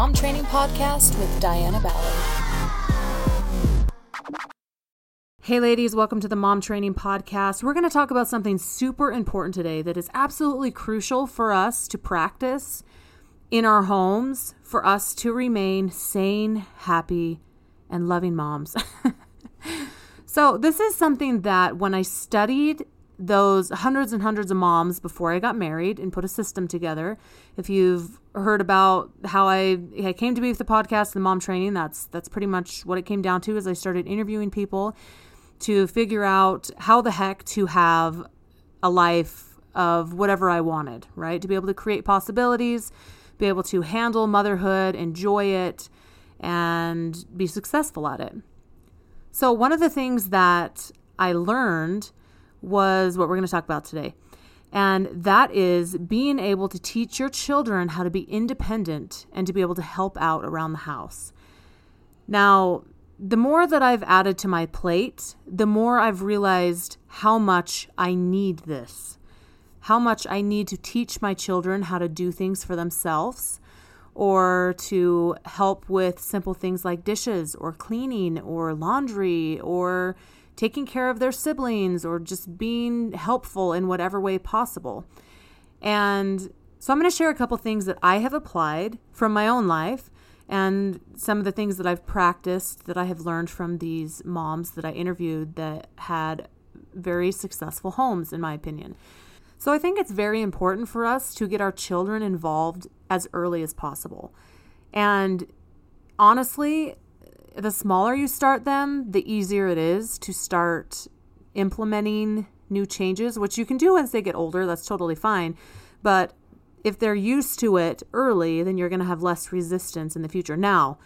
Mom Training Podcast with Diana Ballard. Hey, ladies, welcome to the Mom Training Podcast. We're going to talk about something super important today that is absolutely crucial for us to practice in our homes, for us to remain sane, happy, and loving moms. so, this is something that when I studied those hundreds and hundreds of moms before I got married and put a system together. If you've heard about how I, I came to be with the podcast the mom training, that's that's pretty much what it came down to. As I started interviewing people to figure out how the heck to have a life of whatever I wanted, right? To be able to create possibilities, be able to handle motherhood, enjoy it, and be successful at it. So one of the things that I learned was what we're going to talk about today. And that is being able to teach your children how to be independent and to be able to help out around the house. Now, the more that I've added to my plate, the more I've realized how much I need this. How much I need to teach my children how to do things for themselves or to help with simple things like dishes or cleaning or laundry or taking care of their siblings or just being helpful in whatever way possible. And so I'm going to share a couple things that I have applied from my own life and some of the things that I've practiced that I have learned from these moms that I interviewed that had very successful homes, in my opinion. So I think it's very important for us to get our children involved as early as possible. And honestly, the smaller you start them, the easier it is to start implementing new changes, which you can do as they get older. That's totally fine. But if they're used to it early, then you're going to have less resistance in the future. Now,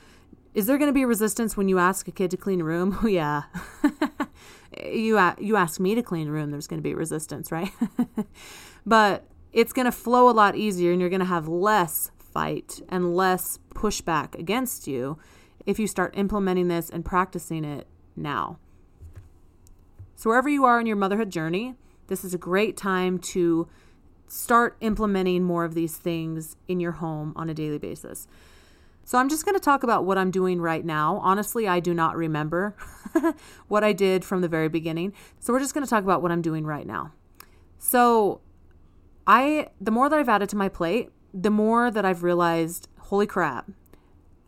is there going to be resistance when you ask a kid to clean a room? Oh, yeah. you, you ask me to clean a room, there's going to be resistance, right? but it's going to flow a lot easier and you're going to have less fight and less pushback against you if you start implementing this and practicing it now. So, wherever you are in your motherhood journey, this is a great time to start implementing more of these things in your home on a daily basis. So, I'm just going to talk about what I'm doing right now. Honestly, I do not remember what I did from the very beginning. So, we're just going to talk about what I'm doing right now. So, I the more that I've added to my plate, the more that I've realized, holy crap,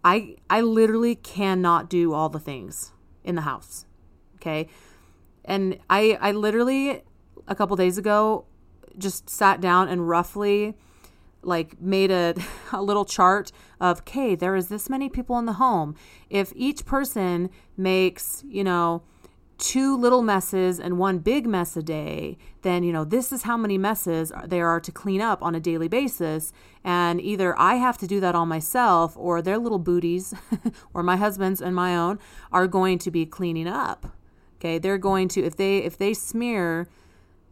I I literally cannot do all the things in the house. Okay? And I I literally a couple days ago just sat down and roughly like made a, a little chart of okay there is this many people in the home if each person makes you know two little messes and one big mess a day, then, you know, this is how many messes there are to clean up on a daily basis. And either I have to do that all myself or their little booties or my husband's and my own are going to be cleaning up. Okay. They're going to, if they, if they smear,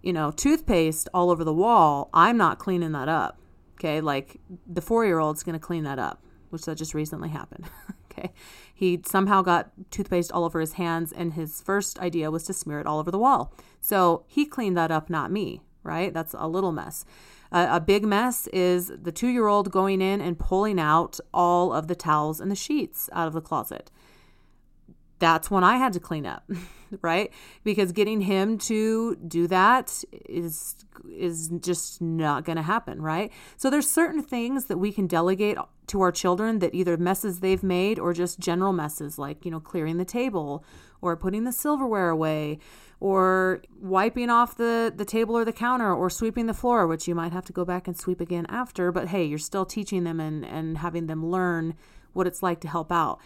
you know, toothpaste all over the wall, I'm not cleaning that up. Okay. Like the four year old's going to clean that up, which that just recently happened. He somehow got toothpaste all over his hands, and his first idea was to smear it all over the wall. So he cleaned that up, not me, right? That's a little mess. a big mess is the two year old going in and pulling out all of the towels and the sheets out of the closet. That's when I had to clean up. right? Because getting him to do that is is just not going to happen, right? So there's certain things that we can delegate to our children that either messes they've made or just general messes like, you know, clearing the table or putting the silverware away or wiping off the the table or the counter or sweeping the floor, which you might have to go back and sweep again after, but hey, you're still teaching them and and having them learn what it's like to help out.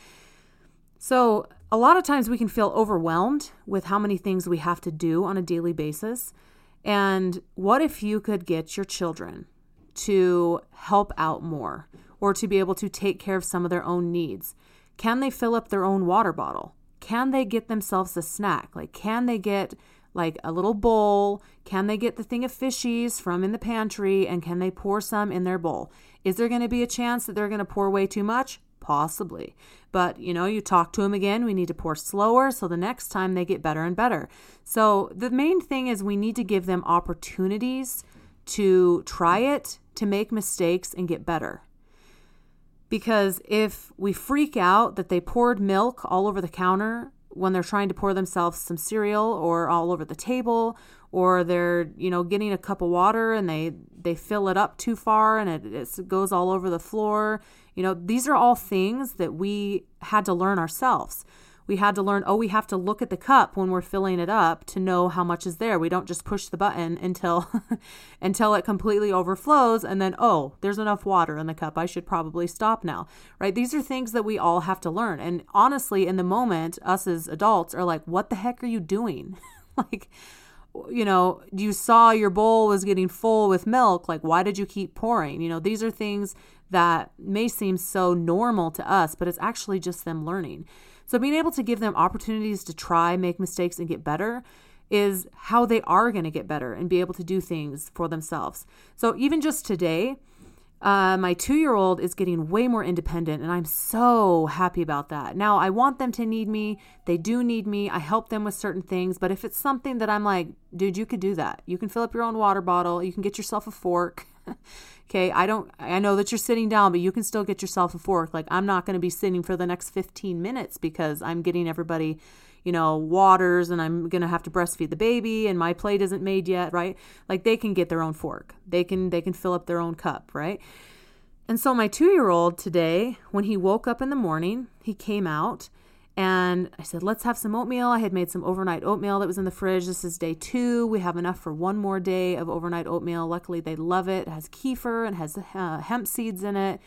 So, a lot of times we can feel overwhelmed with how many things we have to do on a daily basis. And what if you could get your children to help out more or to be able to take care of some of their own needs? Can they fill up their own water bottle? Can they get themselves a snack? Like, can they get like a little bowl? Can they get the thing of fishies from in the pantry and can they pour some in their bowl? Is there going to be a chance that they're going to pour way too much? Possibly. But, you know, you talk to them again, we need to pour slower so the next time they get better and better. So the main thing is we need to give them opportunities to try it, to make mistakes and get better. Because if we freak out that they poured milk all over the counter when they're trying to pour themselves some cereal or all over the table or they're you know getting a cup of water and they they fill it up too far and it, it goes all over the floor you know these are all things that we had to learn ourselves. We had to learn oh we have to look at the cup when we're filling it up to know how much is there. We don't just push the button until until it completely overflows and then oh there's enough water in the cup. I should probably stop now right? These are things that we all have to learn. And honestly in the moment us as adults are like what the heck are you doing? Like you know you saw your bowl was getting full with milk. Like why did you keep pouring? You know these are things that may seem so normal to us but it's actually just them learning so being able to give them opportunities to try, make mistakes, and get better is how they are going to get better and be able to do things for themselves. So even just today, uh, my two year old is getting way more independent, and I'm so happy about that. Now, I want them to need me. They do need me. I help them with certain things. But if it's something that I'm like, dude, you could do that. You can fill up your own water bottle. You can get yourself a fork. Okay, I don't I know that you're sitting down, but you can still get yourself a fork. Like I'm not going to be sitting for the next 15 minutes because I'm getting everybody, you know, waters and I'm going to have to breastfeed the baby and my plate isn't made yet, right? Like they can get their own fork. They can they can fill up their own cup, right? And so my 2-year-old today, when he woke up in the morning, he came out and I said, let's have some oatmeal. I had made some overnight oatmeal that was in the fridge. This is day two. We have enough for one more day of overnight oatmeal. Luckily, they love it. It has kefir and has uh, hemp seeds in it,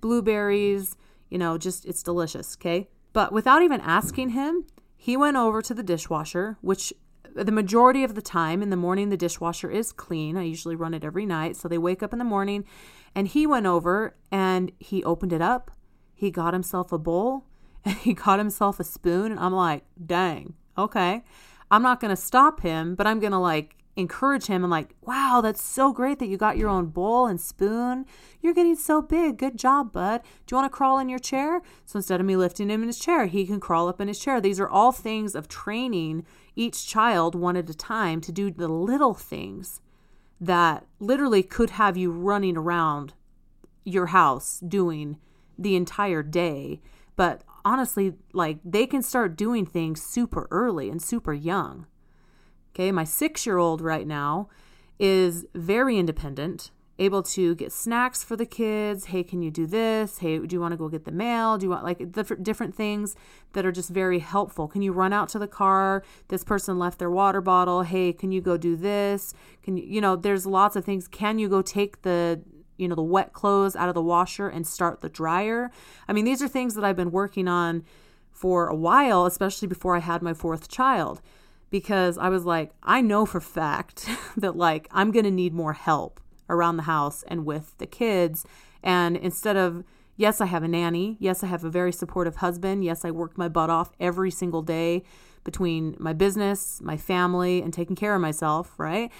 blueberries, you know, just it's delicious. Okay. But without even asking him, he went over to the dishwasher, which the majority of the time in the morning, the dishwasher is clean. I usually run it every night. So they wake up in the morning and he went over and he opened it up. He got himself a bowl he got himself a spoon and I'm like, "Dang. Okay. I'm not to stop him, but I'm to like encourage him and like, "Wow, that's so great that you got your own bowl and spoon. You're getting so big. Good job, bud. Do you want to crawl in your chair?" So instead of me lifting him in his chair, he can crawl up in his chair. These are all things of training each child one at a time to do the little things that literally could have you running around your house doing the entire day. But honestly, like they can start doing things super early and super young. Okay, my six year old right now is very independent, able to get snacks for the kids. Hey, can you do this? Hey, do you want to go get the mail? Do you want like different different things that are just very helpful? Can you run out to the car? This person left their water bottle. Hey, can you go do this? Can you, you know, there's lots of things. Can you go take the you know, the wet clothes out of the washer and start the dryer. I mean, these are things that I've been working on for a while, especially before I had my fourth child, because I was like, I know for fact that like I'm going to need more help around the house and with the kids. And instead of, yes, I have a nanny. Yes, I have a very supportive husband. Yes, I work my butt off every single day between my business, my family, and taking care of myself, right?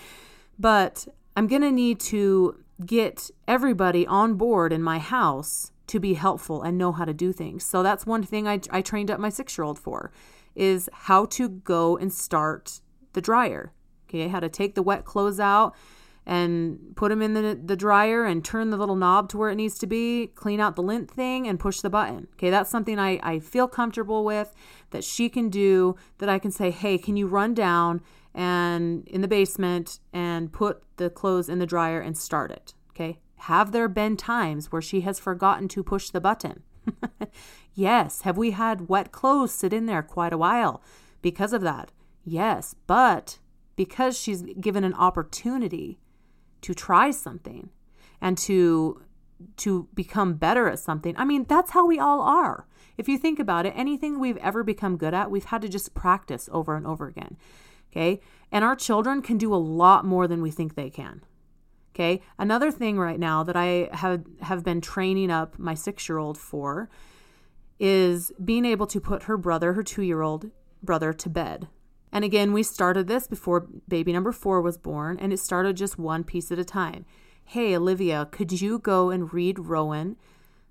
But I'm going to need to get everybody on board in my house to be helpful and know how to do things. So that's one thing I, I trained up my six year old for is how to go and start the dryer. Okay, how to take the wet clothes out and put them in the, the dryer and turn the little knob to where it needs to be, clean out the lint thing and push the button. Okay, that's something I, I feel comfortable with that she can do, that I can say, hey, can you run down and in the basement and put the clothes in the dryer and start it. Okay. Have there been times where she has forgotten to push the button? yes. Have we had wet clothes sit in there quite a while because of that? Yes. But because she's given an opportunity to try something and to to become better at something. I mean, that's how we all are. If you think about it, anything we've ever become good at, we've had to just practice over and over again. Okay. And our children can do a lot more than we think they can. Okay. Another thing right now that I have, have been training up my six year old for is being able to put her brother, her two year old brother, to bed. And again, we started this before baby number four was born, and it started just one piece at a time. Hey, Olivia, could you go and read Rowan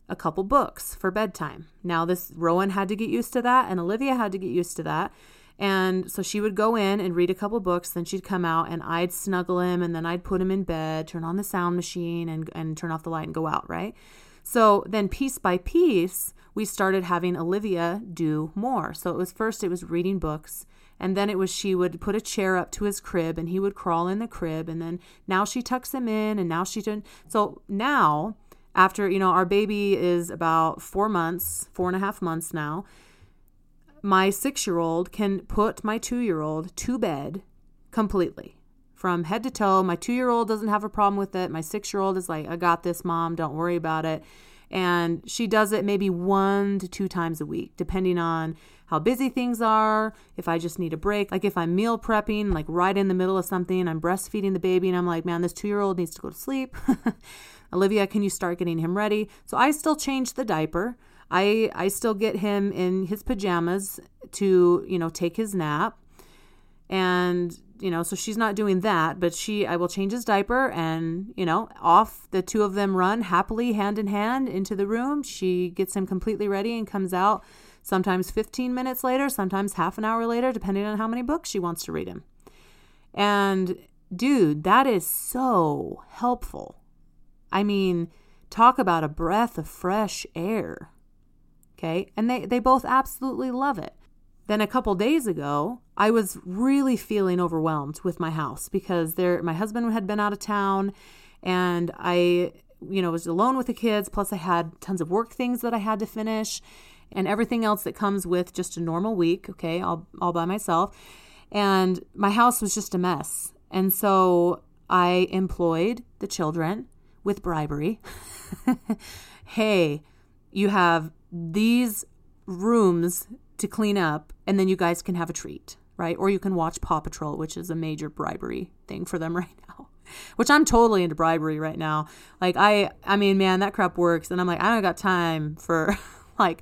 a couple books for bedtime? Now, this Rowan had to get used to that, and Olivia had to get used to that. And so she would go in and read a couple books, then she'd come out and I'd snuggle him and then I'd put him in bed, turn on the sound machine and, and turn off the light and go out, right? So then, piece by piece, we started having Olivia do more. So it was first, it was reading books. And then it was she would put a chair up to his crib and he would crawl in the crib. And then now she tucks him in and now she did. So now, after, you know, our baby is about four months, four and a half months now, my six year old can put my two year old to bed completely from head to toe. My two year old doesn't have a problem with it. My six year old is like, I got this, mom. Don't worry about it. And she does it maybe one to two times a week, depending on how busy things are, if I just need a break. Like if I'm meal prepping, like right in the middle of something, I'm breastfeeding the baby, and I'm like, man, this two year old needs to go to sleep. Olivia, can you start getting him ready? So I still change the diaper. I, I still get him in his pajamas to, you know, take his nap. And you know, so she's not doing that, but she, I will change his diaper and, you know, off the two of them run happily hand in hand into the room. She gets him completely ready and comes out sometimes 15 minutes later, sometimes half an hour later, depending on how many books she wants to read him. And dude, that is so helpful. I mean, talk about a breath of fresh air. Okay. And they, they both absolutely love it. Then a couple days ago, I was really feeling overwhelmed with my house because there my husband had been out of town and I you know was alone with the kids plus I had tons of work things that I had to finish and everything else that comes with just a normal week, okay, all all by myself. And my house was just a mess. And so I employed the children with bribery. hey, you have these rooms to clean up, and then you guys can have a treat, right? Or you can watch Paw Patrol, which is a major bribery thing for them right now. Which I'm totally into bribery right now. Like I I mean, man, that crap works and I'm like, I don't got time for like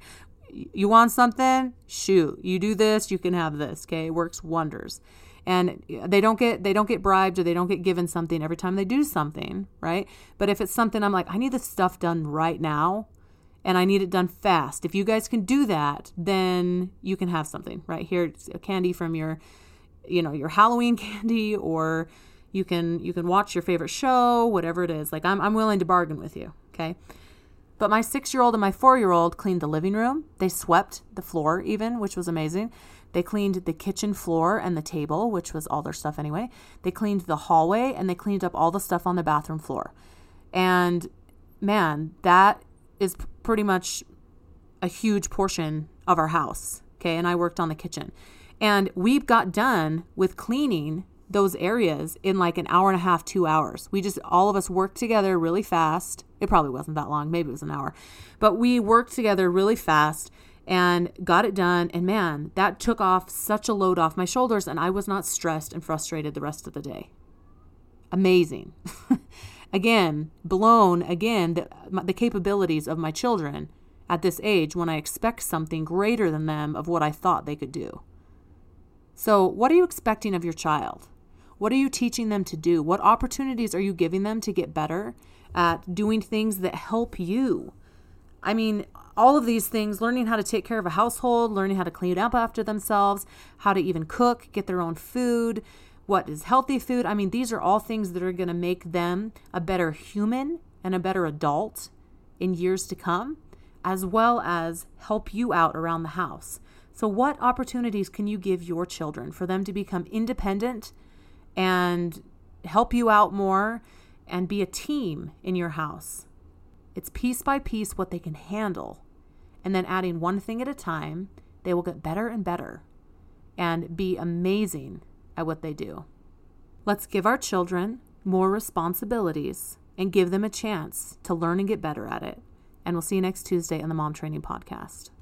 you want something? Shoot. You do this, you can have this, okay? It works wonders. And they don't get they don't get bribed or they don't get given something every time they do something, right? But if it's something I'm like, I need this stuff done right now, and I need it done fast. If you guys can do that, then you can have something right here, it's a candy from your, you know, your Halloween candy, or you can you can watch your favorite show, whatever it is. Like I'm I'm willing to bargain with you. Okay. But my six year old and my four year old cleaned the living room. They swept the floor, even, which was amazing. They cleaned the kitchen floor and the table, which was all their stuff anyway. They cleaned the hallway and they cleaned up all the stuff on the bathroom floor. And man, that is pretty much a huge portion of our house. Okay. And I worked on the kitchen. And we got done with cleaning those areas in like an hour and a half, two hours. We just, all of us worked together really fast. It probably wasn't that long. Maybe it was an hour. But we worked together really fast and got it done. And man, that took off such a load off my shoulders. And I was not stressed and frustrated the rest of the day. Amazing. again, blown again the, the capabilities of my children at this age when I expect something greater than them of what I thought they could do. So, what are you expecting of your child? What are you teaching them to do? What opportunities are you giving them to get better at doing things that help you? I mean, all of these things learning how to take care of a household, learning how to clean up after themselves, how to even cook, get their own food, what is healthy food. I mean, these are all things that are going to make them a better human and a better adult in years to come, as well as help you out around the house. So, what opportunities can you give your children for them to become independent and help you out more and be a team in your house? It's piece by piece what they can handle. And then adding one thing at a time, they will get better and better and be amazing at what they do. Let's give our children more responsibilities and give them a chance to learn and get better at it. And we'll see you next Tuesday on the Mom Training Podcast.